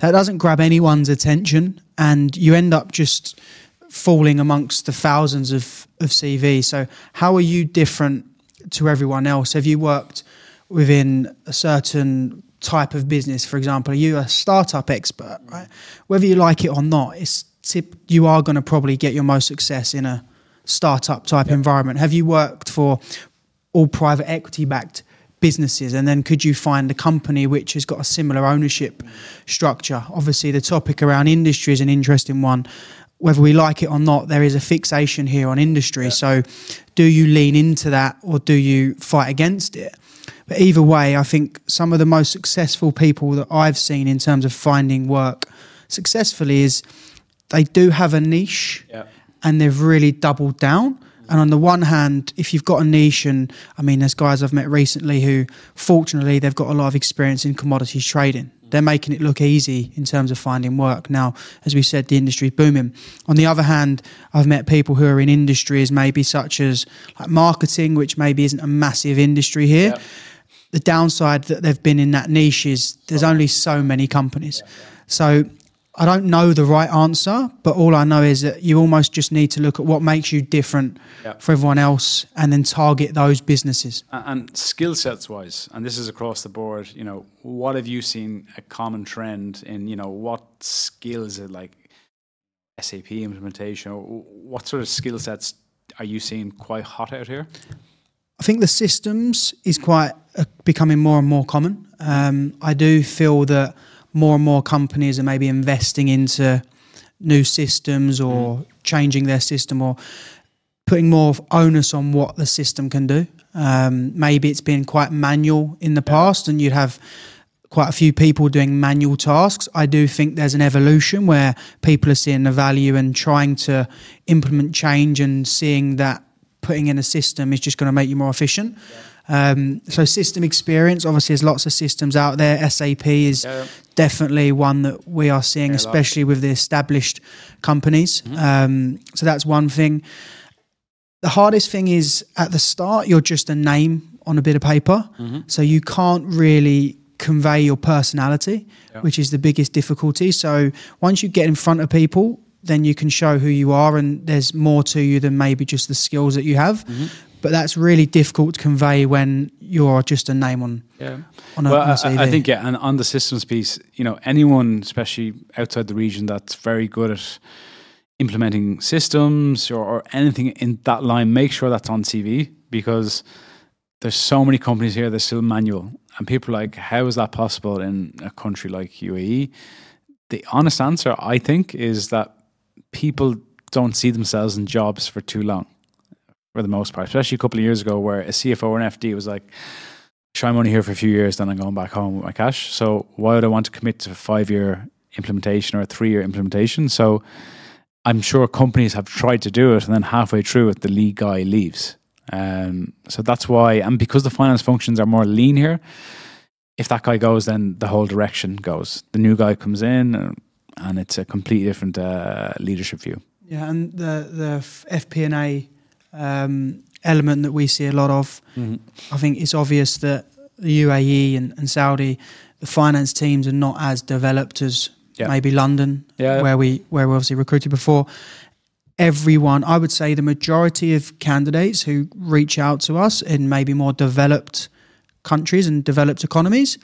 That doesn't grab anyone's attention, and you end up just falling amongst the thousands of, of CVs. So, how are you different to everyone else? Have you worked within a certain type of business? For example, are you a startup expert? Right, whether you like it or not, it's tip, you are going to probably get your most success in a startup type environment. Have you worked for all private equity backed businesses and then could you find a company which has got a similar ownership structure obviously the topic around industry is an interesting one whether we like it or not there is a fixation here on industry so do you lean into that or do you fight against it but either way i think some of the most successful people that i've seen in terms of finding work successfully is they do have a niche Yeah. and they've really doubled down. And on the one hand, if you've got a niche, and I mean, there's guys I've met recently who, fortunately, they've got a lot of experience in commodities trading. They're making it look easy in terms of finding work. Now, as we said, the industry's booming. On the other hand, I've met people who are in industries maybe such as like marketing, which maybe isn't a massive industry here. Yeah. The downside that they've been in that niche is there's only so many companies. So I don't know the right answer, but all I know is that you almost just need to look at what makes you different Yeah. for everyone else and then target those businesses. A- And skill sets wise, and this is across the board, you know, what have you seen a common trend in, you know, what skills it like SAP implementation or what sort of skill sets are you seeing quite hot out here? I think the systems is quite uh, becoming more and more common. Um, I do feel that more and more companies are maybe investing into new systems or changing their system or putting more onus on what the system can do. Um, maybe it's been quite manual in the past, and you'd have quite a few people doing manual tasks. I do think there's an evolution where people are seeing the value and trying to implement change and seeing that putting in a system is just going to make you more efficient. Um, so system experience, obviously, there's lots of systems out there. SAP is Yeah. definitely one that we are seeing, lot. especially with the established companies. Um, so that's one thing. The hardest thing is at the start, you're just a name on a bit of paper. So you can't really convey your personality, Yeah. which is the biggest difficulty. So once you get in front of people, then you can show who you are, and there's more to you than maybe just the skills that you have. Mm-hmm. But that's really difficult to convey when you're just a name on Yeah. on a, well, on a CV. I, I think yeah, and on the systems piece, you know, anyone, especially outside the region, that's very good at implementing systems or, or anything in that line, make sure that's on CV because there's so many companies here that's still manual, and people are like, how is that possible in a country like UAE? The honest answer, I think, is that people don't see themselves in jobs for too long, for the most part. Especially a couple of years ago, where a CFO or an FD was like, sure, I'm only here for a few years, then I'm going back home with my cash. So why would I want to commit to a five year implementation or a three year implementation? So I'm sure companies have tried to do it, and then halfway through it, the lead guy leaves. Um, so that's why, and because the finance functions are more lean here, if that guy goes, then the whole direction goes. The new guy comes in, and, and it's a completely different uh, leadership view. Yeah, and the the FP&A um, element that we see a lot of, I think it's obvious that the UAE and, and Saudi, the finance teams are not as developed as Yeah. maybe London, Yeah. where we where we obviously recruited before. Everyone, I would say, the majority of candidates who reach out to us in maybe more developed countries and developed economies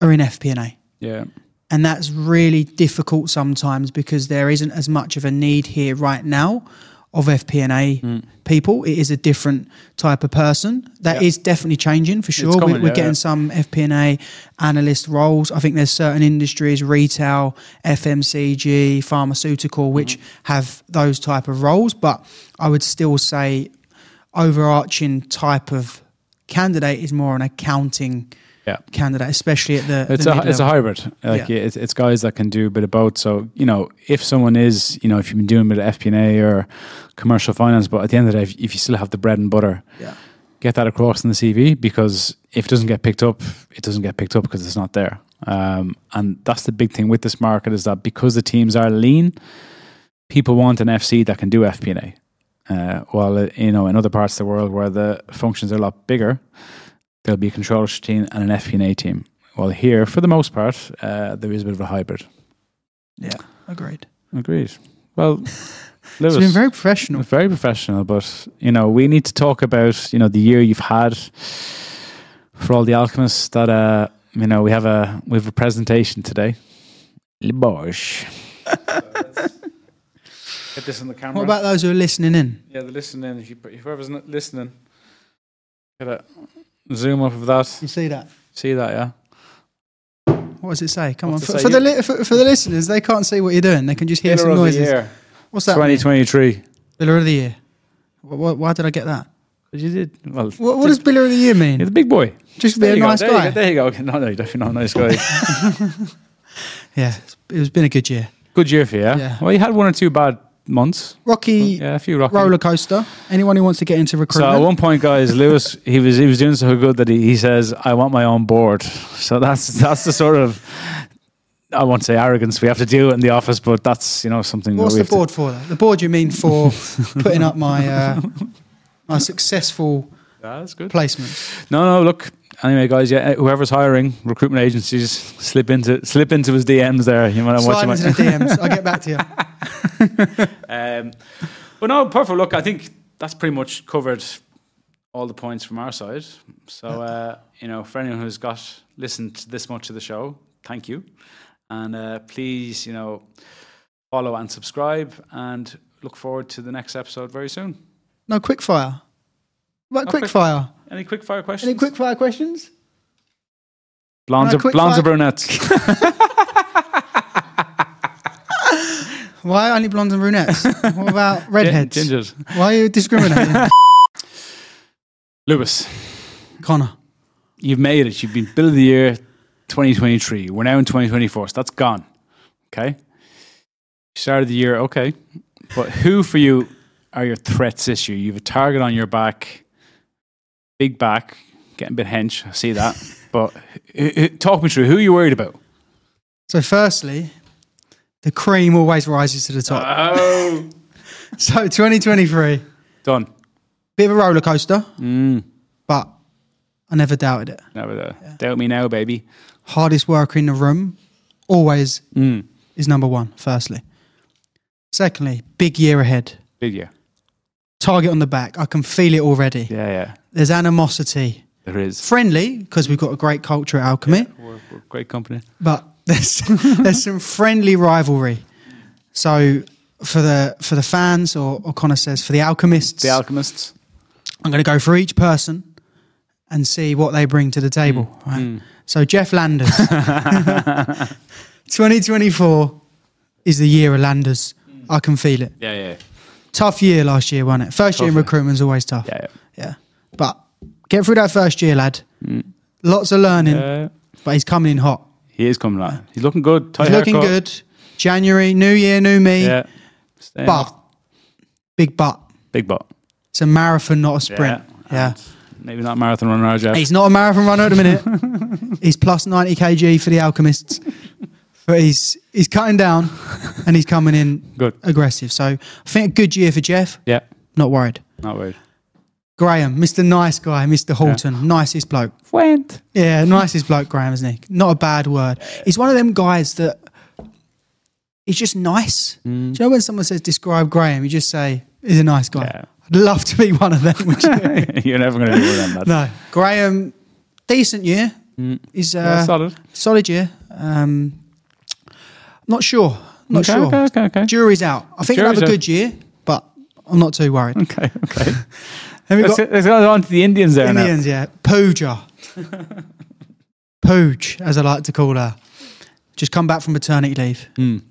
are in FP&A Yeah, and that's really difficult sometimes because there isn't as much of a need here right now of FP&A Mm. people. It is a different type of person. That is definitely changing for sure. coming, we're we're yeah, getting yeah. some FP&A analyst roles. I think there's certain industries, retail, FMCG, pharmaceutical, which Mm-hmm. have those type of roles. But I would still say overarching type of candidate is more an accounting yeah. candidate, especially at the It's the a it's a hybrid. Like Yeah. it's it's guys that can do a bit of both. So you know, if someone is you know if you've been doing a bit of FP&A or commercial finance, but at the end of the day, if, if you still have the bread and butter, Yeah. get that across in the CV because if it doesn't get picked up, it doesn't get picked up because it's not there. Um, and that's the big thing with this market is that because the teams are lean, people want an FC that can do FP&A. Uh, while uh, you know in other parts of the world where the functions are a lot bigger, there'll be a controllership team and an FP&A team. Well, here for the most part, uh, there is a bit of a hybrid. Yeah, agreed. Agreed. Well, Lewis, It's been very professional. very professional, but you know we need to talk about you know the year you've had for all the alchemists. That uh, you know we have a we have a presentation today. Le Bosch. Get this on the camera. What about those who are listening in? yeah, the listening. If you whoever's not listening, get a zoom off of that. You see that? See that? Yeah. What does it say? Come What's on, for, for the li- for, for the listeners, they can't see what you're doing. They can just hear Biller some of the noises. year, What's that? mean? 2023. Biller of the year. Wh- wh- why did I get that? But you did well. What, what does Biller of the year mean? You're the big boy. Just be a you go, nice there you guy. go, there you go. No, no, you're definitely not a nice guy. Yeah, it's- it's been a good year. Good year for you. Yeah? Yeah. Well, you had one or two bad months. Rocky Yeah, a few rocky. roller coaster. Anyone who wants to get into recruitment. So at one point, guys, Lewis he was he was doing so good that he, he says, "I want my own board." So that's that's the sort of I won't say arrogance we have to do in the office, but that's you know something. what's the board for? Though? The board you mean for putting up my uh, my successful To, that's good. placements? No, no. Look, anyway, guys, yeah, whoever's hiring recruitment agencies, slip into slip into his DMs there. You might Slide watch into the DMs. I'll get back to you. Um, but no, perfect. Look, I think that's pretty much covered all the points from our side. So, uh, you know, for anyone who's got listened to this much of the show, thank you. And uh, please, you know, follow and subscribe and look forward to the next episode very soon. No quick fire. What No quick quick- fire? Any quick fire questions? Any quick fire questions? blondes, no or, blondes or brunettes? Why only blondes and brunettes? what about redheads? Gingers. Why are you discriminating? Lewis, Connor. you've made it. You've been Bill of the Year 2023. We're now in 2024, so that's gone. Okay. Started the year, okay. But who for you are your threats this year? You have a target on your back, big back, getting a bit hench. I see that. but talk me through. Who are you worried about? So, firstly, the cream always rises to the top. Oh, So, 2023, done. bit of a roller coaster, Mm. but I never doubted it. Never uh, doubt me now, baby. Hardest worker in the room, always Mm. is number one, firstly. Secondly, big year ahead. Big year. Target on the back. I can feel it already. Yeah, yeah. There's animosity. There is. Friendly, because we've got a great culture at Alchemy, We're, we're great company. but there's there's some friendly rivalry. So for the for the fans, or, or Connor says, for the alchemists, The Alchemists. I'm going to go for each person and see what they bring to the table. Mm. Right? So Jeff Landers, 2024 is the year of Landers. I can feel it. Yeah, yeah. Tough year last year, wasn't it? First year in Tough. recruitment's always tough. Yeah, Yeah. But get through that first year, lad. Lots of learning, yeah. But he's coming in hot. He is coming on. He's looking good. Tight He's looking good. January, new year, new me. Yeah. Staying But, up. big but. Big butt. It's a marathon, not a sprint. Yeah. And Maybe not a marathon runner, Jeff. He's not a marathon runner at the minute. he's plus 90 kg for the Alchemists. But he's he's cutting down and he's coming in Good. aggressive. So I think a good year for Jeff. Yeah. Not worried. Not worried. Graham, Mr. Nice Guy, Mr. Horton, nicest bloke. Went. Yeah, nicest bloke, Graham, isn't he? Not a bad word. He's one of them guys that he's just nice. Do you know when someone says describe Graham, you just say he's a nice guy. Yeah. I'd love to be one of them. You? You're never going to do with them. Lad. no, Graham, decent year. He's uh, Yeah, solid. solid year. Um, not sure. Not Okay, sure. okay, okay, okay. Jury's out. I think he'll have Jury's a good year, but I'm not too worried. Okay, okay. Then we've let's, got let's go on to the Indians there now. Indians, yeah. Pooja. Pooj, as I like to call her. Just come back from maternity leave. I didn't-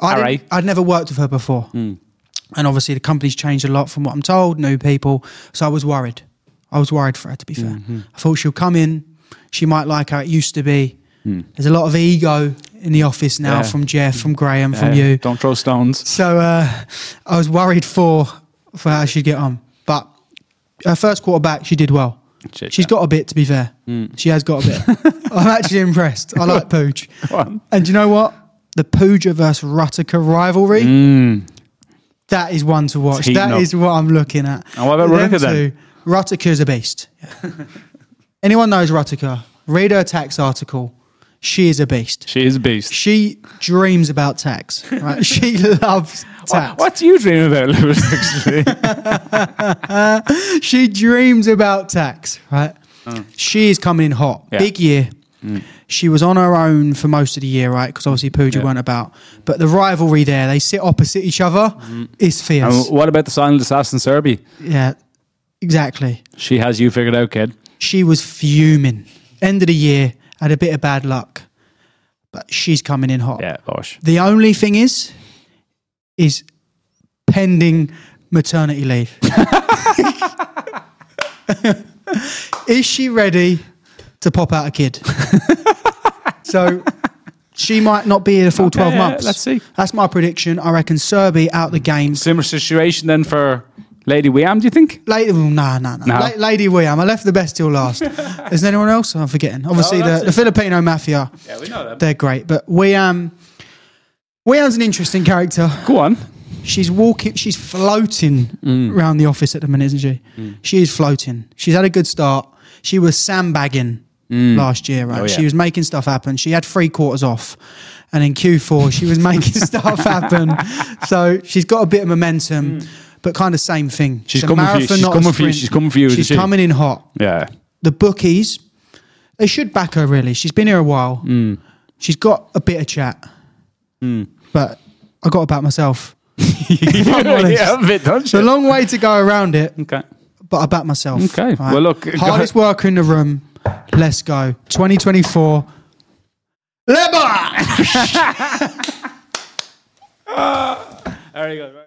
Alright. I'd never worked with her before. And obviously, the company's changed a lot from what I'm told, new people. So I was worried. I was worried for her, to be fair. I thought she'll come in. She might like how it used to be. There's a lot of ego in the office now Yeah. from Jeff, from Graham, from Uh, you. Don't throw stones. So uh, I was worried for for how she'd get on. But her first quarter back, she did well. She's got a bit, to be fair. She has got a bit. I'm actually impressed. I like Pooch. And you know what? The Pooja versus Rutica rivalry, Mm. that is one to watch. That up. is what I'm looking at. And what about Them Rutica then? Rutica's a beast. Anyone knows Rutica, read her tax article. She is a beast. She is a beast. She dreams about tax. Right? she loves tax. what do you dream about, Lewis, actually? She dreams about tax, right? Oh. She is coming in hot. Yeah. Big year. Mm. She was on her own for most of the year, right? Because obviously Pooja Yeah. weren't about. But the rivalry there, they sit opposite each other, mm. is fierce. and what about the silent assassin, Serby? yeah, exactly. She has you figured out, kid. She was fuming. End of the year, had a bit of bad luck. But she's coming in hot. Yeah, gosh. The only thing is, is pending maternity leave. is she ready to pop out a kid? so she might not be in a full Okay, 12 yeah, months. let's see. That's my prediction. I reckon Serby out the game. Similar situation then for Lady Wiam, do you think? Lady, no, no, no. No. La- Lady Wiam. I left the best till last. Is there anyone else? I'm forgetting. Obviously, No, the, the. Filipino mafia, Yeah, we know that. they're great. But Wiam, Wiam's an interesting character. Go on. She's walking, she's floating Mm. around the office at the minute, isn't she? Mm. She is floating. She's had a good start. She was sandbagging mm. last year, right? Oh, yeah. She was making stuff happen. She had three quarters off. And in Q4, she was making stuff happen. So she's got a bit of momentum, mm. But kind of same thing. Mm. She's coming for you. She's coming for you. She's coming for you, She's she? coming in hot. Yeah. The bookies, they should back her, really. She's been here a while. Mm. She's got a bit of chat. But I got about myself. Yeah, a bit, don't It's a long way to go around it, Okay. but I back myself. Okay. Well, look, hardest worker in the room. Let's go. 2024. Leba! There you go.